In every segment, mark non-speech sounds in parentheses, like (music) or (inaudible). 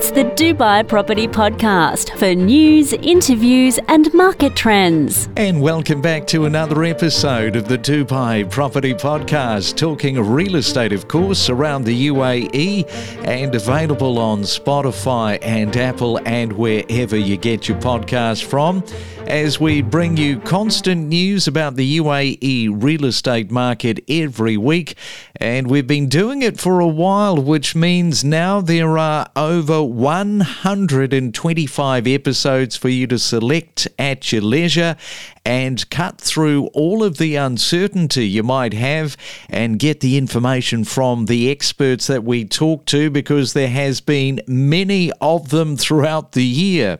It's the Dubai Property Podcast for news, interviews, and market trends. And welcome back to another episode of the Dubai Property Podcast, talking real estate, of course, around the UAE and available on Spotify and Apple and wherever you get your podcast from as we bring you constant news about the UAE real estate market every week. And we've been doing it for a while, which means now there are over 125 episodes for you to select at your leisure and cut through all of the uncertainty you might have and get the information from the experts that we talk to because there has been many of them throughout the year.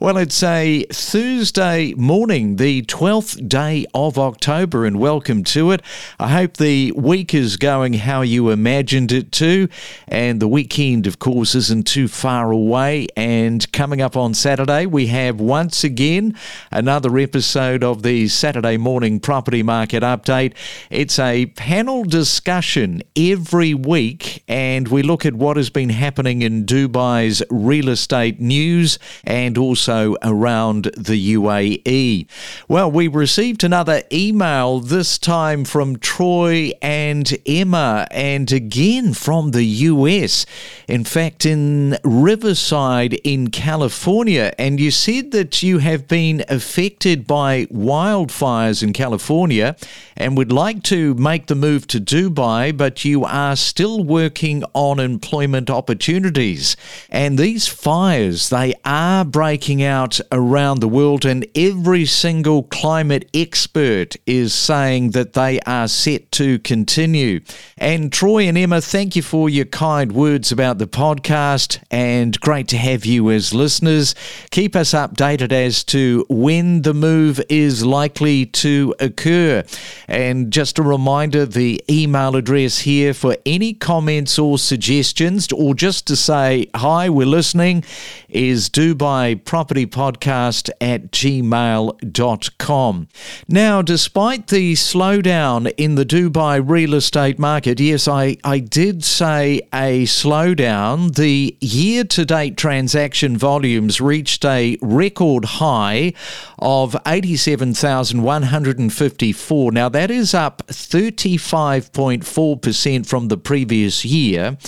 Well, it's a Thursday morning, the 12th day of October, and welcome to it. I hope the week is going how you imagined it to, and the weekend, of course, isn't too far away. And coming up on Saturday, we have once again another episode of the Saturday morning property market update. It's a panel discussion every week, and we look at what has been happening in Dubai's real estate news and also around the UAE. Well, we received another email, this time from Troy and Emma, and again from the US. In fact, in Riverside in California. And you said that you have been affected by wildfires in California and would like to make the move to Dubai, but you are still working on employment opportunities. And these fires, they are breaking out around the world, and every single climate expert is saying that they are set to continue. And Troy and Emma, thank you for your kind words about the podcast, and great to have you as listeners. Keep us updated as to when the move is likely to occur. And just a reminder the email address here for any comments or suggestions, or just to say, hi, we're listening, is Dubai Property propertypodcast at gmail.com. Now, despite the slowdown in the Dubai real estate market, yes, I, I did say a slowdown. The year to date transaction volumes reached a record high of 87,154. Now, that is up 35.4% from the previous year.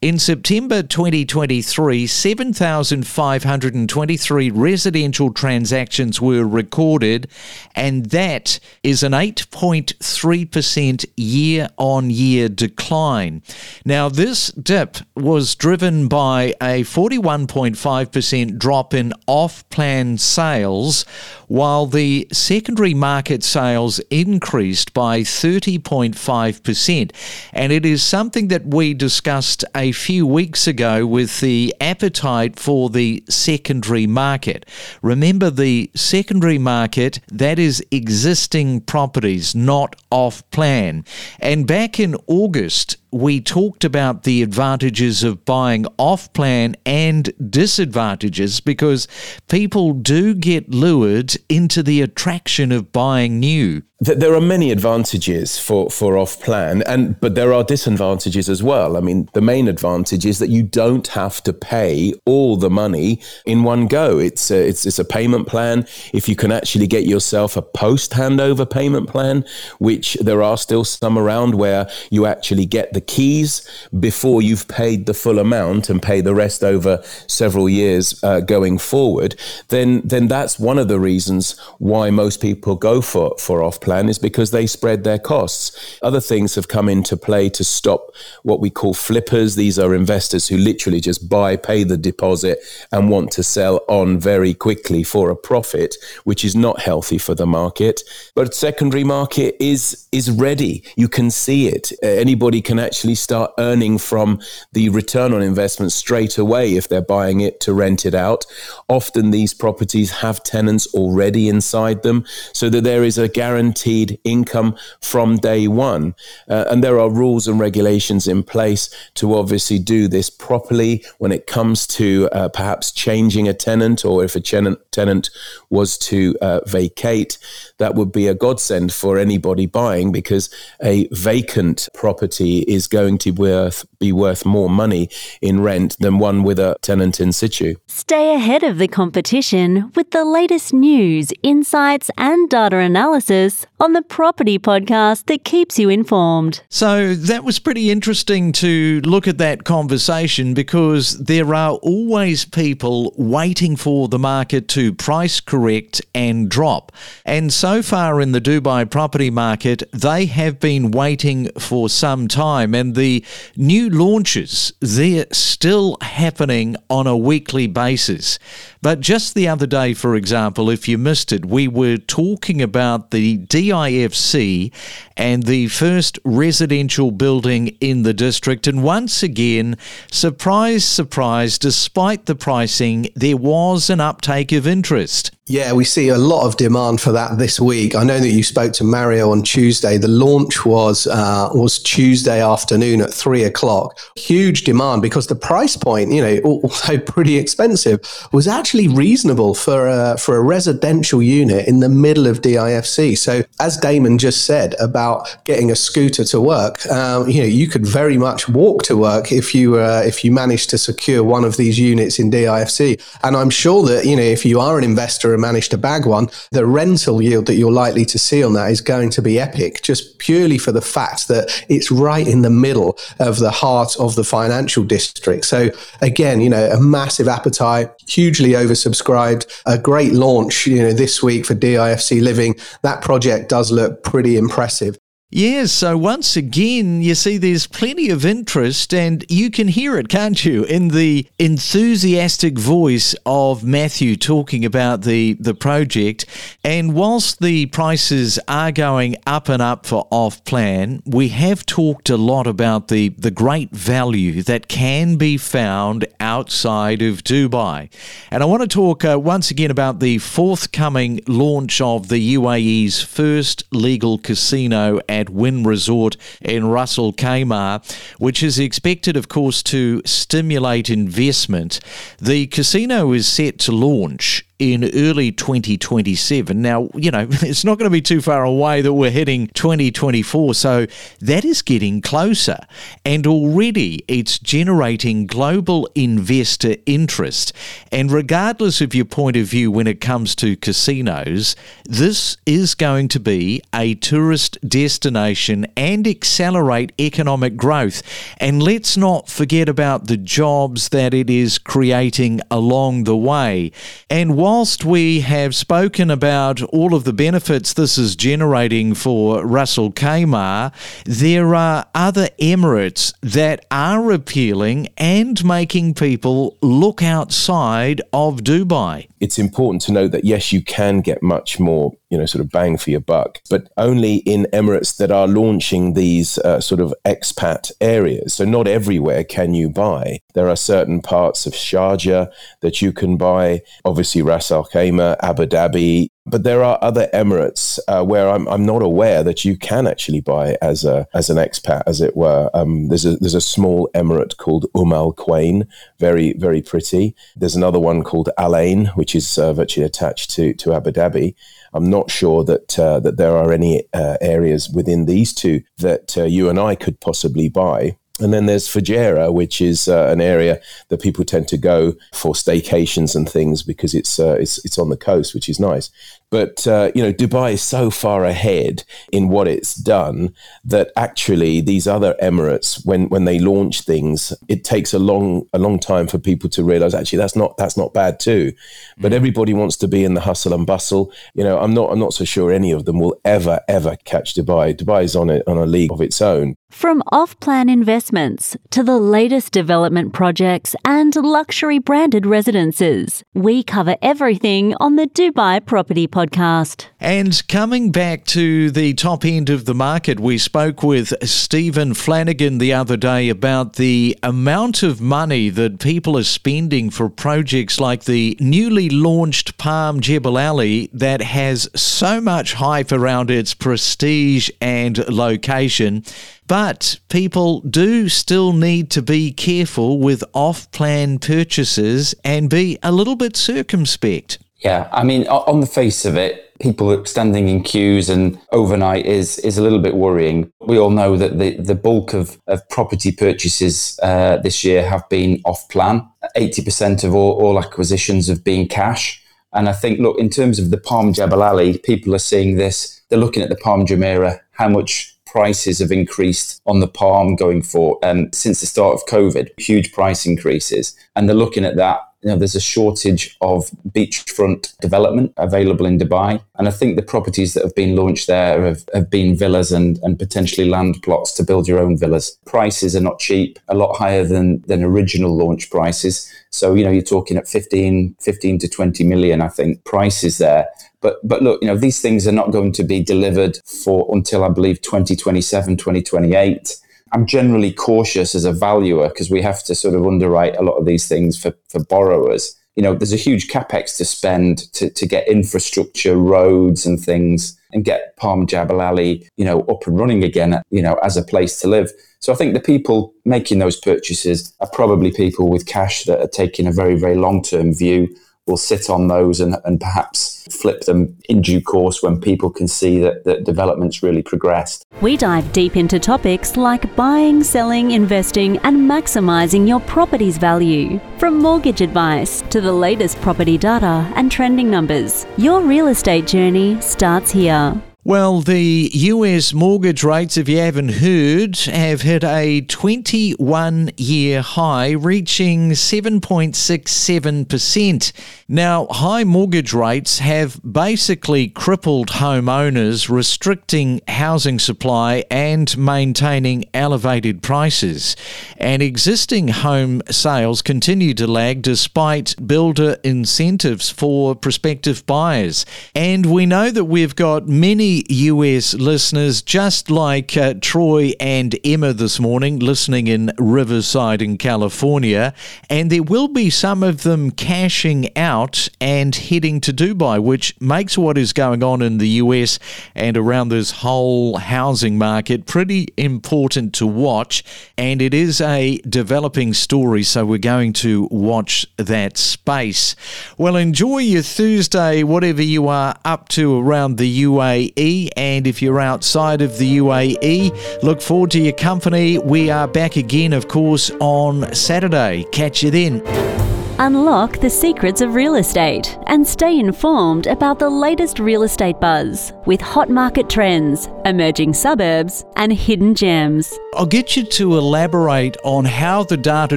In September 2023, 7,523 residential transactions were recorded, and that is an 8.3% year on year decline. Now, this dip was driven by a 41.5% drop in off plan sales, while the secondary market sales increased by 30.5%. And it is something that we discussed a few weeks ago with the appetite for the secondary market. Remember, the secondary market, that is existing properties, not off plan. And back in August, we talked about the advantages of buying off plan and disadvantages because people do get lured into the attraction of buying new. There are many advantages for, for off plan, and but there are disadvantages as well. I mean, the main advantage is that you don't have to pay all the money in one go. It's a, it's, it's a payment plan. If you can actually get yourself a post handover payment plan, which there are still some around where you actually get the keys before you've paid the full amount and pay the rest over several years uh, going forward, then then that's one of the reasons why most people go for for off plan is because they spread their costs. Other things have come into play to stop what we call flippers. These are investors who literally just buy, pay the deposit, and want to sell on very quickly for a profit, which is not healthy for the market. But secondary market is is ready. You can see it. Anybody can actually start earning from the return on investment straight away if they're buying it to rent it out. Often these properties have tenants already inside them so that there is a guaranteed income from day one. Uh, and there are rules and regulations in place to obviously do this properly when it comes to uh, perhaps changing a tenant or if a tenant, tenant was to uh, vacate. That would be a godsend for anybody buying because a vacant property is is going to worth, be worth more money in rent than one with a tenant in situ. Stay ahead of the competition with the latest news, insights, and data analysis on the Property Podcast that keeps you informed. So that was pretty interesting to look at that conversation because there are always people waiting for the market to price correct and drop. And so far in the Dubai property market, they have been waiting for some time. And the new launches, they're still happening on a weekly basis. But just the other day, for example, if you missed it, we were talking about the DIFC and the first residential building in the district. And once again, surprise, surprise, despite the pricing, there was an uptake of interest. Yeah, we see a lot of demand for that this week. I know that you spoke to Mario on Tuesday. The launch was uh, was Tuesday afternoon at three o'clock. Huge demand because the price point, you know, although pretty expensive, was actually reasonable for a, for a residential unit in the middle of DIFC. So, as Damon just said about getting a scooter to work, uh, you know, you could very much walk to work if you uh, if you managed to secure one of these units in DIFC. And I'm sure that you know if you are an investor manage to bag one, the rental yield that you're likely to see on that is going to be epic, just purely for the fact that it's right in the middle of the heart of the financial district. So again, you know, a massive appetite, hugely oversubscribed, a great launch, you know, this week for DIFC Living. That project does look pretty impressive. Yes, so once again, you see there's plenty of interest, and you can hear it, can't you, in the enthusiastic voice of Matthew talking about the, the project. And whilst the prices are going up and up for off plan, we have talked a lot about the, the great value that can be found outside of Dubai. And I want to talk uh, once again about the forthcoming launch of the UAE's first legal casino at at Wynn Resort in Ras Al Khaimah, which is expected, of course, to stimulate investment. The casino is set to launch in early 2027. Now, you know, (laughs) it's not going to be too far away that we're hitting 2024. So that is getting closer. And already it's generating global investor interest. And regardless of your point of view when it comes to casinos, this is going to be a tourist destination and accelerate economic growth. And let's not forget about the jobs that it is creating along the way. And while whilst we have spoken about all of the benefits this is generating for Ras Al Khaimah, there are other emirates that are appealing and making people look outside of Dubai. It's important to note that yes, you can get much more you know, sort of bang for your buck, but only in Emirates that are launching these uh, sort of expat areas. So not everywhere can you buy. There are certain parts of Sharjah that you can buy, obviously Ras Al Khaimah, Abu Dhabi, but there are other Emirates uh, where I'm, I'm not aware that you can actually buy as a as an expat, as it were. Um, there's a there's a small Emirate called Umm Al Quwain, very very pretty. There's another one called Al Ain, which is uh, virtually attached to to Abu Dhabi. I'm not sure that uh, that there are any uh, areas within these two that uh, you and I could possibly buy. And then there's Fujairah, which is uh, an area that people tend to go for staycations and things because it's uh, it's it's on the coast, which is nice. But uh, you know, Dubai is so far ahead in what it's done that actually these other Emirates, when when they launch things, it takes a long a long time for people to realize actually that's not that's not bad too. But mm. everybody wants to be in the hustle and bustle. You know, I'm not I'm not so sure any of them will ever ever catch Dubai. Dubai is on a on a league of its own. From off-plan investments to the latest development projects and luxury branded residences, we cover everything on the Dubai Property Podcast podcast. And coming back to the top end of the market, we spoke with Stephen Flanagan the other day about the amount of money that people are spending for projects like the newly launched Palm Jebel Ali that has so much hype around its prestige and location. But people do still need to be careful with off plan purchases and be a little bit circumspect. Yeah, I mean, on the face of it, people standing in queues and overnight is is a little bit worrying. We all know that the, the bulk of, of property purchases uh, this year have been off plan. 80% of all, all acquisitions have been cash. And I think, look, in terms of the Palm Jebel Ali, people are seeing this. They're looking at the Palm Jumeirah, how much prices have increased on the palm going for um, since the start of COVID, huge price increases. And they're looking at that you know, there's a shortage of beachfront development available in Dubai. And I think the properties that have been launched there have, have been villas and, and potentially land plots to build your own villas. Prices are not cheap, a lot higher than, than original launch prices. So, you know, you're talking at 15, 15 to 20 million, I think, prices there. But, but look, you know, these things are not going to be delivered for until I believe 2027, 2028. I'm generally cautious as a valuer because we have to sort of underwrite a lot of these things for, for borrowers. You know, there's a huge capex to spend to, to get infrastructure, roads, and things, and get Palm Jebel Ali, you know, up and running again, you know, as a place to live. So I think the people making those purchases are probably people with cash that are taking a very, very long term view will sit on those and, and perhaps flip them in due course when people can see that, that development's really progressed. We dive deep into topics like buying, selling, investing, and maximizing your property's value. From mortgage advice to the latest property data and trending numbers, your real estate journey starts here. Well, the US mortgage rates, if you haven't heard, have hit a 21 year high, reaching 7.67%. Now, high mortgage rates have basically crippled homeowners, restricting housing supply and maintaining elevated prices. And existing home sales continue to lag despite builder incentives for prospective buyers. And we know that we've got many US listeners, just like uh, Troy and Emma this morning, listening in Riverside in California. And there will be some of them cashing out and heading to Dubai, which makes what is going on in the US and around this whole housing market pretty important to watch. And it is a developing story, so we're going to watch that space. Well, enjoy your Thursday, whatever you are up to around the UAE. And if you're outside of the UAE, look forward to your company. We are back again, of course, on Saturday. Catch you then. Unlock the secrets of real estate and stay informed about the latest real estate buzz with hot market trends, emerging suburbs, and hidden gems. I'll get you to elaborate on how the data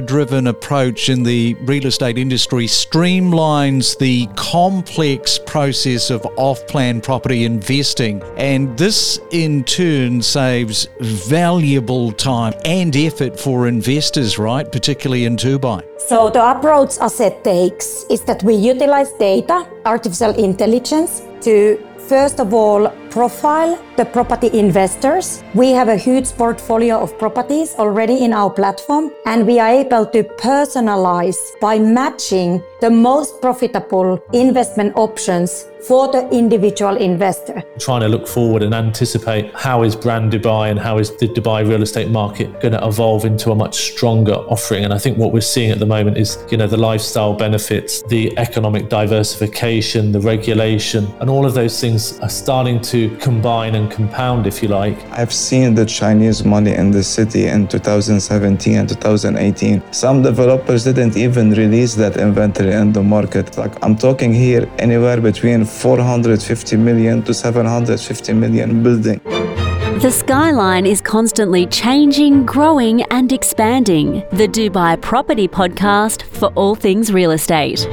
driven approach in the real estate industry streamlines the complex process of off plan property investing. And this in turn saves valuable time and effort for investors, right? Particularly in Dubai. So, the approach Asset takes is that we utilize data, artificial intelligence, to first of all profile the property investors. We have a huge portfolio of properties already in our platform, and we are able to personalize by matching the most profitable investment options for the individual investor. Trying to look forward and anticipate how is brand Dubai and how is the Dubai real estate market going to evolve into a much stronger offering. And I think what we're seeing at the moment is, you know, the lifestyle benefits, the economic diversification, the regulation, and all of those things are starting to combine and compound, if you like. I've seen the Chinese money in the city in 2017 and 2018. Some developers didn't even release that inventory in the market. Like I'm talking here anywhere between 450 million to 750 million building. The skyline is constantly changing, growing, and expanding. The Dubai Property Podcast for all things real estate.